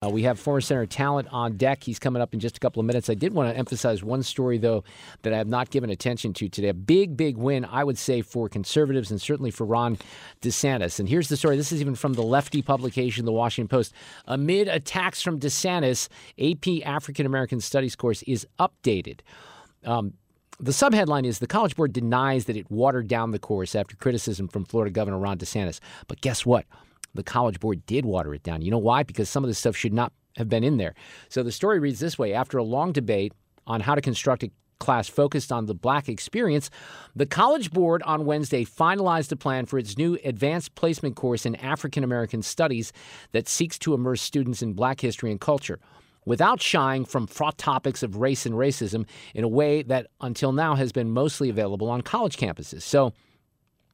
Uh, we have former Senator Talent on deck. He's coming up in just a couple of minutes. I did want to emphasize one story, though, that I have not given attention to today. A big, big win, I would say, for conservatives and certainly for Ron DeSantis. And here's the story. This is even from the lefty publication, The Washington Post. Amid attacks from DeSantis, AP African American Studies course is updated. Um, the subheadline is The College Board denies that it watered down the course after criticism from Florida Governor Ron DeSantis. But guess what? The College Board did water it down. You know why? Because some of this stuff should not have been in there. So the story reads this way After a long debate on how to construct a class focused on the black experience, the College Board on Wednesday finalized a plan for its new advanced placement course in African American Studies that seeks to immerse students in black history and culture without shying from fraught topics of race and racism in a way that until now has been mostly available on college campuses. So,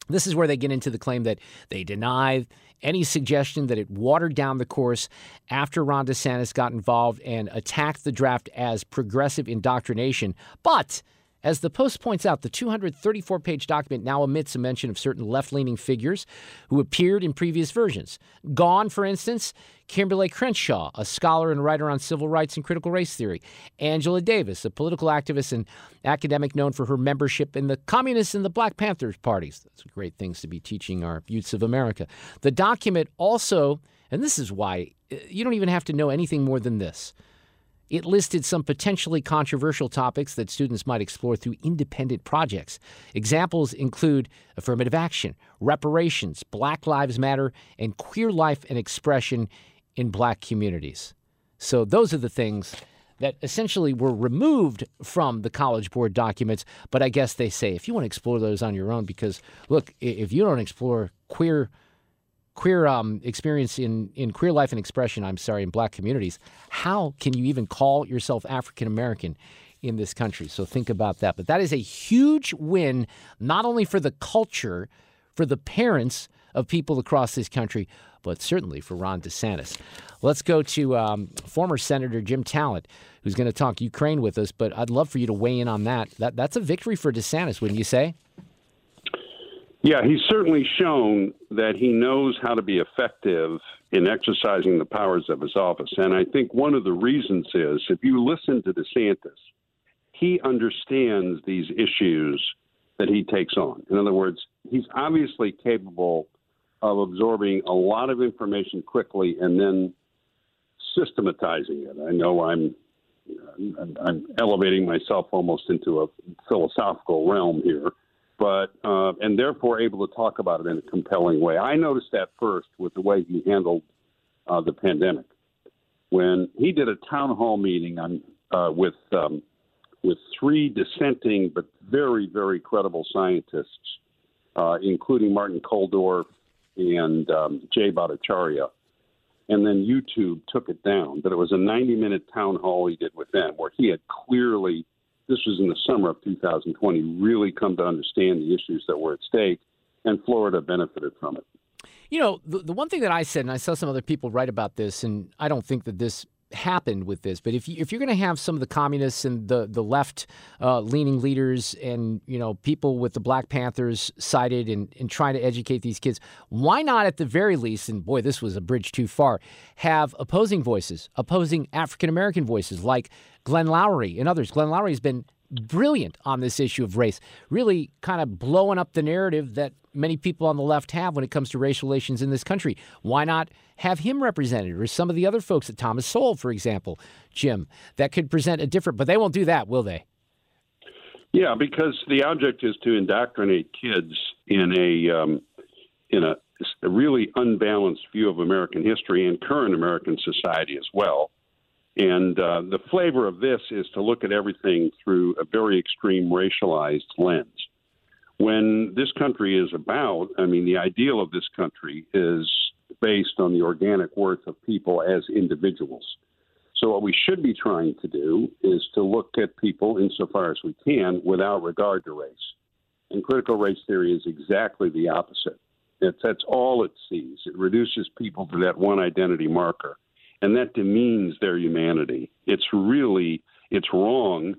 this is where they get into the claim that they deny any suggestion that it watered down the course after Ron DeSantis got involved and attacked the draft as progressive indoctrination. But as the Post points out, the 234 page document now omits a mention of certain left leaning figures who appeared in previous versions. Gone, for instance, Kimberlé Crenshaw, a scholar and writer on civil rights and critical race theory. Angela Davis, a political activist and academic known for her membership in the Communists and the Black Panthers parties. Are great things to be teaching our youths of America. The document also, and this is why uh, you don't even have to know anything more than this. It listed some potentially controversial topics that students might explore through independent projects. Examples include affirmative action, reparations, Black Lives Matter, and queer life and expression in black communities. So, those are the things that essentially were removed from the College Board documents. But I guess they say if you want to explore those on your own, because look, if you don't explore queer queer um, experience in, in queer life and expression, I'm sorry, in black communities, how can you even call yourself African American in this country? So think about that. But that is a huge win, not only for the culture, for the parents of people across this country, but certainly for Ron DeSantis. Let's go to um, former Senator Jim Talent, who's going to talk Ukraine with us. But I'd love for you to weigh in on that. that that's a victory for DeSantis, wouldn't you say? Yeah, he's certainly shown that he knows how to be effective in exercising the powers of his office. And I think one of the reasons is if you listen to DeSantis, he understands these issues that he takes on. In other words, he's obviously capable of absorbing a lot of information quickly and then systematizing it. I know I'm I'm elevating myself almost into a philosophical realm here but uh, and therefore able to talk about it in a compelling way. I noticed that first with the way he handled uh, the pandemic when he did a town hall meeting on uh, with um, with three dissenting but very very credible scientists, uh, including Martin Kulldorff and um, Jay Bhattacharya. And then YouTube took it down, but it was a 90 minute town hall he did with them where he had clearly this was in the summer of 2020, really come to understand the issues that were at stake and Florida benefited from it. You know, the, the one thing that I said, and I saw some other people write about this, and I don't think that this happened with this, but if you, if you're going to have some of the communists and the the left uh, leaning leaders and you know people with the Black Panthers cited and, and trying to educate these kids, why not at the very least? And boy, this was a bridge too far. Have opposing voices, opposing African American voices like Glenn Loury and others. Glenn Loury has been brilliant on this issue of race, really kind of blowing up the narrative that many people on the left have when it comes to racial relations in this country. Why not have him represented or some of the other folks at Thomas Sowell, for example, Jim, that could present a different, but they won't do that, will they? Yeah, because the object is to indoctrinate kids in a um, in a, a really unbalanced view of American history and current American society as well. And uh, the flavor of this is to look at everything through a very extreme racialized lens. When this country is about, I mean, the ideal of this country is based on the organic worth of people as individuals. So, what we should be trying to do is to look at people insofar as we can without regard to race. And critical race theory is exactly the opposite. It's, that's all it sees. It reduces people to that one identity marker and that demeans their humanity. It's really it's wrong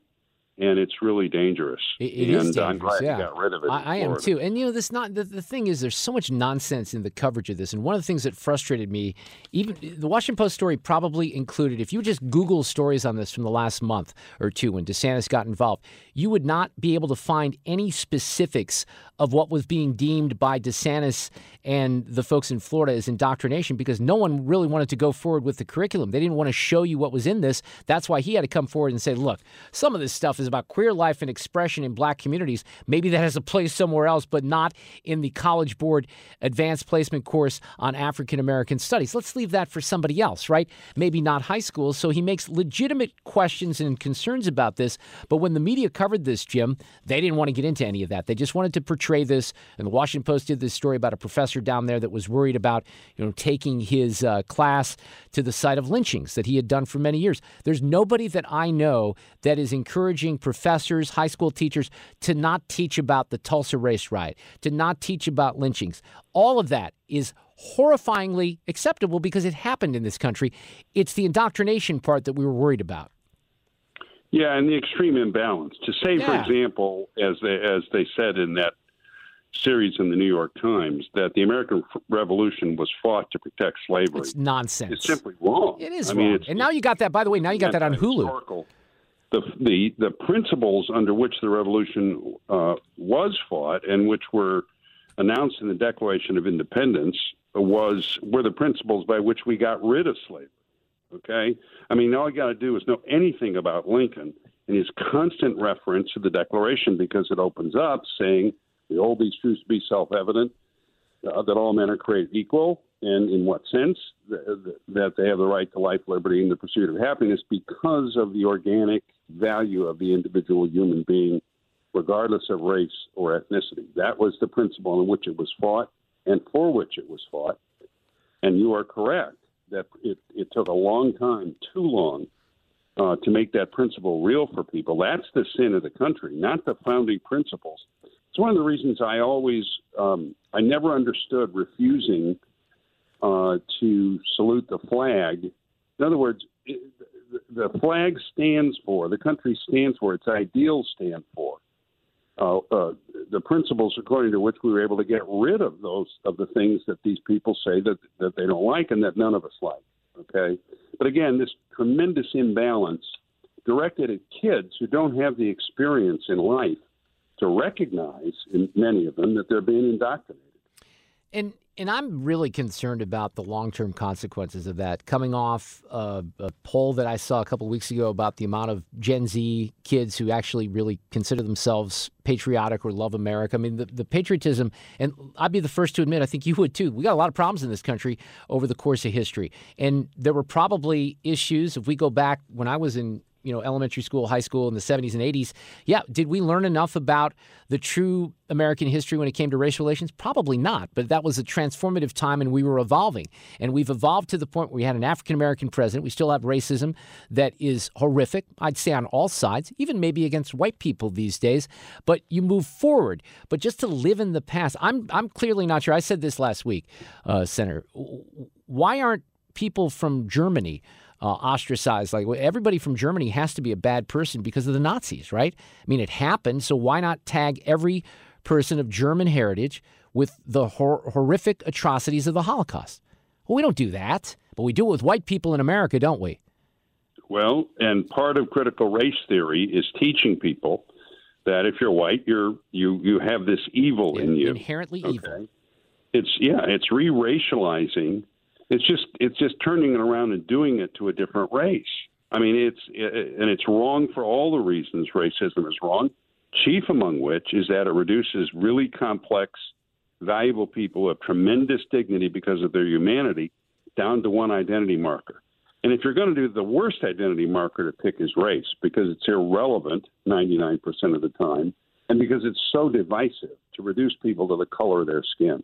and it's really dangerous. It, it and is I'm glad yeah. you got rid of it. I, I am too. And you know, this not the, the thing is, there's so much nonsense in the coverage of this. And one of the things that frustrated me, even the Washington Post story probably included. If you just Google stories on this from the last month or two when DeSantis got involved, you would not be able to find any specifics of what was being deemed by DeSantis and the folks in Florida as indoctrination because no one really wanted to go forward with the curriculum. They didn't want to show you what was in this. That's why he had to come forward and say, look, some of this stuff is about queer life and expression in black communities. Maybe that has a place somewhere else, but not in the College Board advanced placement course on African American studies. Let's leave that for somebody else, right? Maybe not high school. So he makes legitimate questions and concerns about this. But when the media covered this, Jim, they didn't want to get into any of that. They just wanted to portray this. And the Washington Post did this story about a professor down there that was worried about, you know, taking his uh, class to the site of lynchings that he had done for many years. There's nobody that I know that is encouraging professors, high school teachers, to not teach about the Tulsa race riot, to not teach about lynchings. All of that is horrifyingly acceptable because it happened in this country. It's the indoctrination part that we were worried about. Yeah, and the extreme imbalance. To say, Yeah. for example, as they as they said in that series in the New York Times, that the American Revolution was fought to protect slavery It's nonsense. is simply wrong. It is I wrong. mean, it's, and now you got that, by the way, now you got that on Hulu. The, the the principles under which the revolution uh, was fought and which were announced in the Declaration of Independence was were the principles by which we got rid of slavery. Okay, I mean, all you got to do is know anything about Lincoln and his constant reference to the Declaration because it opens up saying the hold these truths to be self-evident uh, that all men are created equal, and in what sense Th- th- that they have the right to life, liberty, and the pursuit of happiness because of the organic value of the individual human being, regardless of race or ethnicity. That was the principle in which it was fought and for which it was fought. And you are correct that it, it took a long time, too long, uh, to make that principle real for people. That's the sin of the country, not the founding principles. It's one of the reasons I always, um, I never understood refusing uh, to salute the flag. In other words, it, the flag stands for, the country stands for, its ideals stand for. Uh, uh, the principles according to which we were able to get rid of those of the things that these people say that that they don't like and that none of us like. Okay, but again, this tremendous imbalance directed at kids who don't have the experience in life to recognize, in many of them, that they're being indoctrinated. And and I'm really concerned about the long term consequences of that. Coming off uh, a poll that I saw a couple weeks ago about the amount of Gen Z kids who actually really consider themselves patriotic or love America. I mean, the, the patriotism, and I'd be the first to admit, I think you would too. We got a lot of problems in this country over the course of history. And there were probably issues, if we go back when I was in you know, elementary school, high school in the 70s and 80s. Yeah, did we learn enough about the true American history when it came to race relations? Probably not, but that was a transformative time and we were evolving. And we've evolved to the point where we had an African American president. We still have racism that is horrific, I'd say on all sides, even maybe against white people these days. But you move forward. But just to live in the past, I'm, I'm clearly not sure. I said this last week, uh, Senator. Why aren't people from Germany? Uh, ostracized. Like everybody from Germany has to be a bad person because of the Nazis, right? I mean, it happened. So why not tag every person of German heritage with the hor- horrific atrocities of the Holocaust? Well, we don't do that, but we do it with white people in America, don't we? Well, and part of critical race theory is teaching people that if you're white, you're you you have this evil yeah, in you, inherently okay? evil. It's yeah, it's re-racializing it's just it's just turning it around and doing it to a different race. I mean, it's it, and it's wrong for all the reasons racism is wrong. Chief among which is that it reduces really complex, valuable people of tremendous dignity because of their humanity down to one identity marker. And if you're going to do the worst identity marker to pick is race because it's irrelevant 99% of the time, and because it's so divisive to reduce people to the color of their skin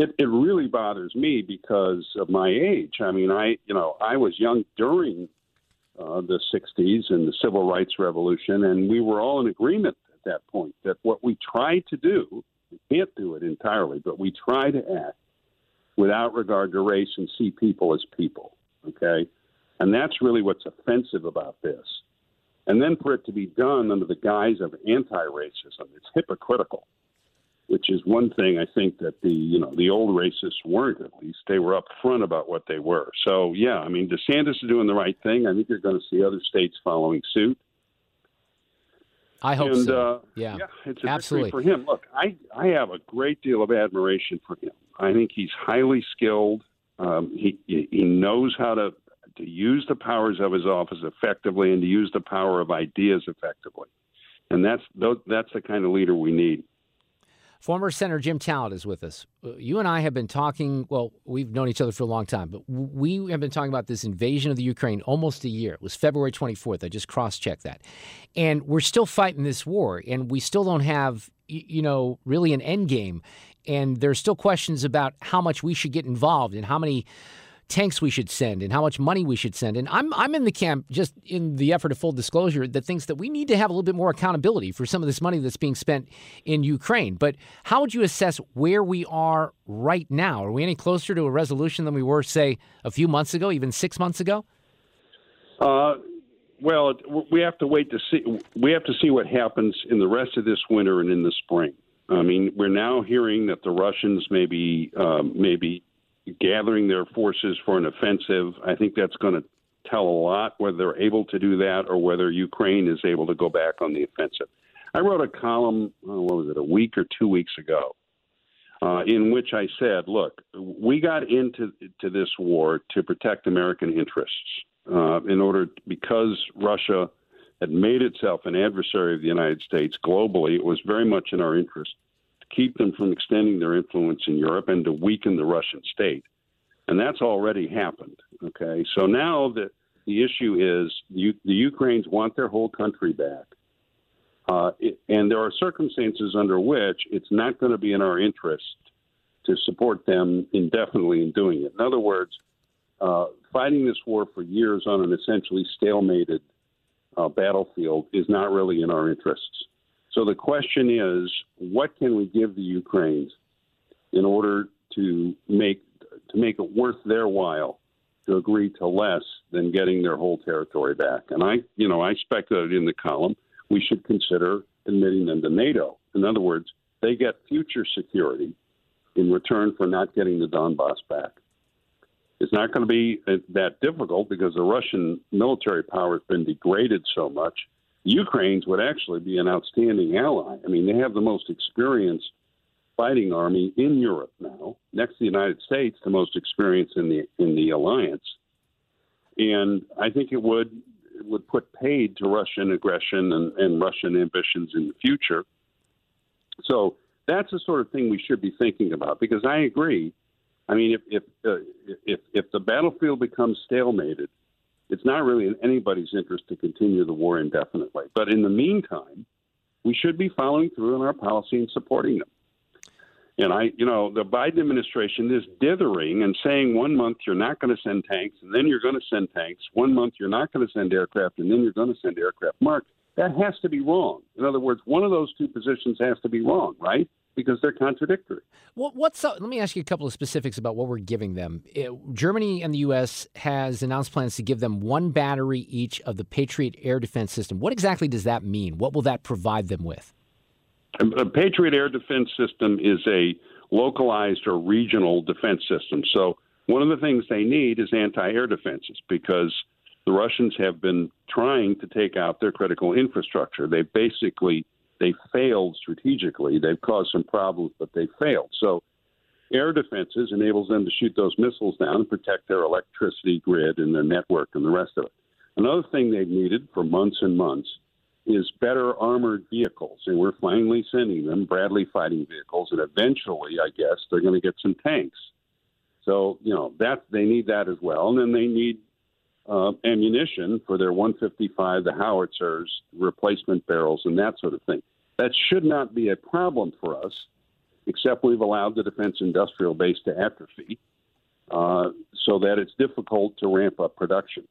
it, it really bothers me because of my age. I mean, I you know I was young during uh, the '60s and the Civil Rights Revolution, and we were all in agreement at that point that what we try to do, we can't do it entirely, but we try to act without regard to race and see people as people. Okay, and that's really what's offensive about this. And then for it to be done under the guise of anti-racism, it's hypocritical which is one thing I think that the you know the old racists weren't at least they were upfront about what they were. So yeah, I mean DeSantis is doing the right thing. I think you're going to see other states following suit. I hope and, so. Uh, yeah, yeah, it's a absolutely for him. Look, I I have a great deal of admiration for him. I think he's highly skilled. Um, he he knows how to to use the powers of his office effectively and to use the power of ideas effectively. And that's that's the kind of leader we need. Former Senator Jim Talent is with us. Uh, you and I have been talking, well, we've known each other for a long time, but we have been talking about this invasion of the Ukraine almost a year. It was February 24th. I just cross checked that. And we're still fighting this war, and we still don't have, you know, really an end game. And there's still questions about how much we should get involved and how many tanks we should send and how much money we should send. And I'm I'm in the camp just in the effort of full disclosure that thinks that we need to have a little bit more accountability for some of this money that's being spent in Ukraine. But how would you assess where we are right now? Are we any closer to a resolution than we were, say, a few months ago, even six months ago? Uh, well, we have to wait to see. We have to see what happens in the rest of this winter and in the spring. I mean, we're now hearing that the Russians may be um, maybe gathering their forces for an offensive. I think that's going to tell a lot whether they're able to do that or whether Ukraine is able to go back on the offensive. I wrote a column, oh, what was it, a week or two weeks ago, uh, in which I said, look, we got into to this war to protect American interests uh, in order, because Russia had made itself an adversary of the United States globally, it was very much in our interest keep them from extending their influence in Europe and to weaken the Russian state. And that's already happened. Okay, so now the the issue is the, the Ukrainians want their whole country back, uh, it, and there are circumstances under which it's not going to be in our interest to support them indefinitely in doing it. In other words, uh, fighting this war for years on an essentially stalemated uh, battlefield is not really in our interests. So the question is, what can we give the Ukrainians in order to make to make it worth their while to agree to less than getting their whole territory back? And I, you know, I speculated in the column we should consider admitting them to NATO. In other words, they get future security in return for not getting the Donbass back. It's not going to be that difficult because the Russian military power has been degraded so much Ukraine's would actually be an outstanding ally. I mean, they have the most experienced fighting army in Europe now, next to the United States, the most experienced in the in the alliance. And I think it would it would put paid to Russian aggression and, and Russian ambitions in the future. So that's the sort of thing we should be thinking about because I agree. I mean, if if uh, if if the battlefield becomes stalemated it's not really in anybody's interest to continue the war indefinitely. But in the meantime, we should be following through on our policy and supporting them. And I, you know, the Biden administration is dithering and saying one month you're not going to send tanks and then you're going to send tanks. One month you're not going to send aircraft and then you're going to send aircraft. Mark, that has to be wrong. In other words, one of those two positions has to be wrong, right? Because they're contradictory. Well, what's up? Let me ask you a couple of specifics about what we're giving them. It, Germany and the U.S. has announced plans to give them one battery each of the Patriot air defense system. What exactly does that mean? What will that provide them with? Um, a Patriot air defense system is a localized or regional defense system. So one of the things they need is anti-air defenses because the Russians have been trying to take out their critical infrastructure. They basically they failed strategically. They've caused some problems, but they failed. So air defenses enables them to shoot those missiles down and protect their electricity grid and their network and the rest of it. Another thing they've needed for months and months is better armored vehicles, and we're finally sending them Bradley fighting vehicles, and eventually, I guess, they're going to get some tanks. So you know that they need that as well, and then they need uh, ammunition for their 155, the howitzers, replacement barrels, and that sort of thing. That should not be a problem for us, except we've allowed the defense industrial base to atrophy, uh, so that it's difficult to ramp up production.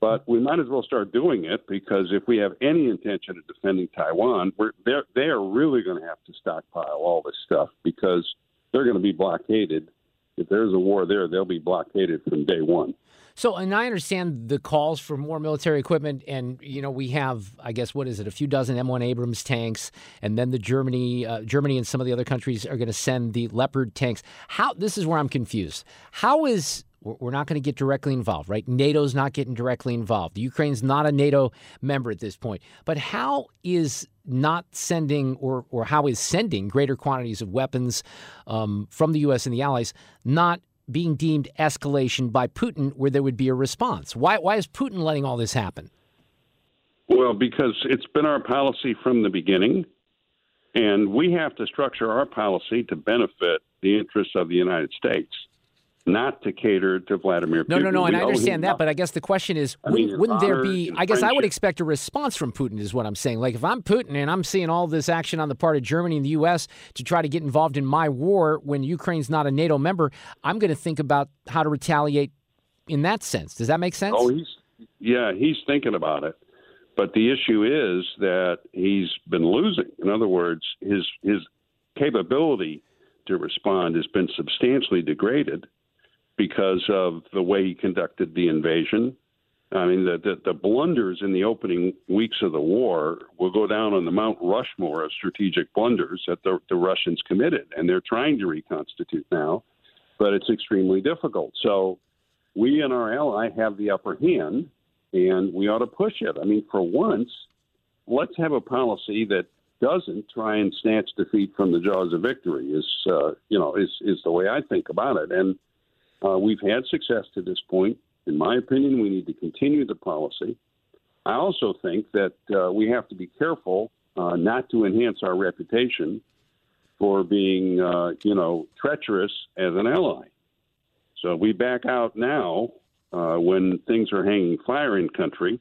But we might as well start doing it because if we have any intention of defending Taiwan, we're, they're, they are really going to have to stockpile all this stuff because they're going to be blockaded. If there's a war there, they'll be blockaded from day one. So, and I understand the calls for more military equipment, and you know we have, I guess, what is it, a few dozen M1 Abrams tanks, and then the Germany, uh, Germany, and some of the other countries are going to send the Leopard tanks. How? This is where I'm confused. How is we're not going to get directly involved, right? NATO's not getting directly involved. Ukraine's not a NATO member at this point. But how is not sending or, or how is sending greater quantities of weapons um, from the U.S. and the allies not being deemed escalation by Putin where there would be a response? Why, why is Putin letting all this happen? Well, because it's been our policy from the beginning, and we have to structure our policy to benefit the interests of the United States not to cater to Vladimir Putin. No, no, no, and I understand that, but I guess the question is, I wouldn't, mean, wouldn't there be? I guess I would expect a response from Putin. Is what I'm saying. Like if I'm Putin and I'm seeing all this action on the part of Germany and the U.S. to try to get involved in my war when Ukraine's not a NATO member, I'm going to think about how to retaliate in that sense. Does that make sense? Oh, he's yeah, he's thinking about it. But the issue is that he's been losing. In other words, his his capability to respond has been substantially degraded because of the way he conducted the invasion. I mean, the, the, the, blunders in the opening weeks of the war will go down on the Mount Rushmore of strategic blunders that the, the Russians committed, and they're trying to reconstitute now, but it's extremely difficult. So we and our ally have the upper hand, and we ought to push it. I mean, for once, let's have a policy that doesn't try and snatch defeat from the jaws of victory. Is uh, you know is is the way I think about it, and uh, we've had success to this point. In my opinion, we need to continue the policy. I also think that uh, we have to be careful uh, not to enhance our reputation for being, uh, you know, treacherous as an ally. So if we back out now, uh, when things are hanging fire in country,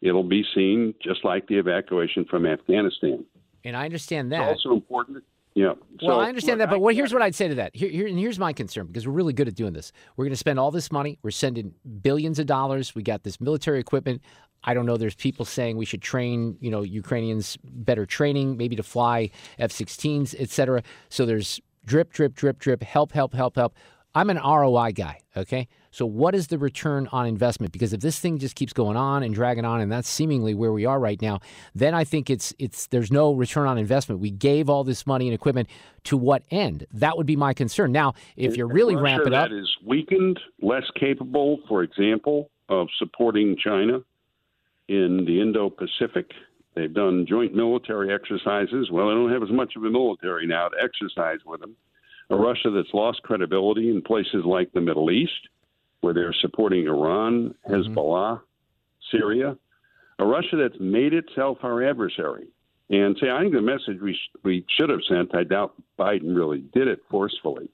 it'll be seen just like the evacuation from Afghanistan. And I understand that. It's also important yeah. Well, I understand look, that, but what, here's what I'd say to that. Here, here, and here's my concern because we're really good at doing this. We're going to spend all this money. We're sending billions of dollars. We got this military equipment. I don't know. There's people saying we should train, you know, Ukrainians better training, maybe to fly F-16s, et cetera. So there's drip, drip, drip, drip. Help, help, help, help. I'm an ROI guy. Okay. So, what is the return on investment? Because if this thing just keeps going on and dragging on, and that's seemingly where we are right now, then I think it's it's there's no return on investment. We gave all this money and equipment to what end? That would be my concern. Now, if you're really ramping up, that is weakened, less capable, for example, of supporting China in the Indo-Pacific. They've done joint military exercises. Well, they don't have as much of a military now to exercise with them. A Russia that's lost credibility in places like the Middle East where they're supporting Iran, mm-hmm. Hezbollah, mm-hmm. Syria, a Russia that's made itself our adversary. And say, I think the message we sh- we should have sent, I doubt Biden really did it forcefully,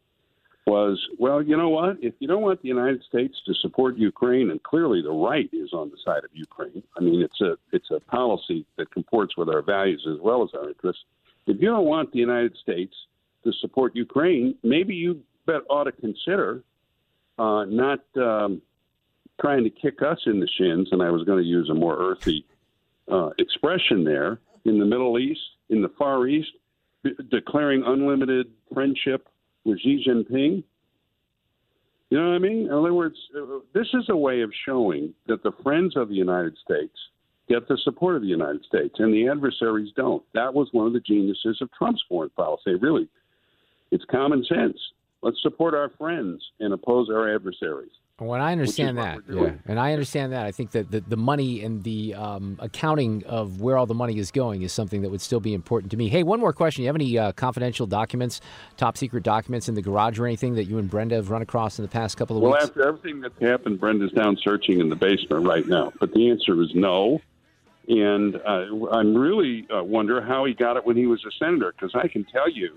was, well, you know what? If you don't want the United States to support Ukraine, and clearly the right is on the side of Ukraine, I mean, it's a it's a policy that comports with our values as well as our interests. If you don't want the United States to support Ukraine, maybe you bet ought to consider uh, not um, trying to kick us in the shins. And I was going to use a more earthy uh, expression there in the Middle East, in the Far East, b- declaring unlimited friendship with Xi Jinping. You know what I mean? In other words, uh, this is a way of showing that the friends of the United States get the support of the United States and the adversaries don't. That was one of the geniuses of Trump's foreign policy. Really, it's common sense. Let's support our friends and oppose our adversaries. Well, I understand that, yeah, and I understand that. I think that the, the money and the um, accounting of where all the money is going is something that would still be important to me. Hey, one more question: You have any uh, confidential documents, top secret documents in the garage or anything that you and Brenda have run across in the past couple of Well, weeks? Well, after everything that's happened, Brenda's down searching in the basement right now. But the answer is no. And uh, I'm really uh, wonder how he got it when he was a senator, because I can tell you,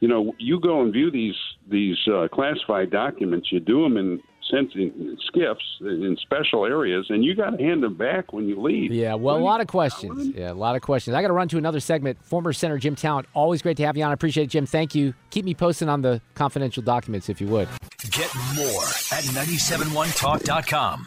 you know, you go and view these these uh, classified documents. You do them in sense in SCIFs in special areas, and you got to hand them back when you leave. Yeah, well, a lot of questions. Yeah, a lot of questions. I got to run to another segment. Former Senator Jim Talent, always great to have you on. I appreciate it, Jim. Thank you. Keep me posted on the confidential documents if you would. Get more at 971talk.com.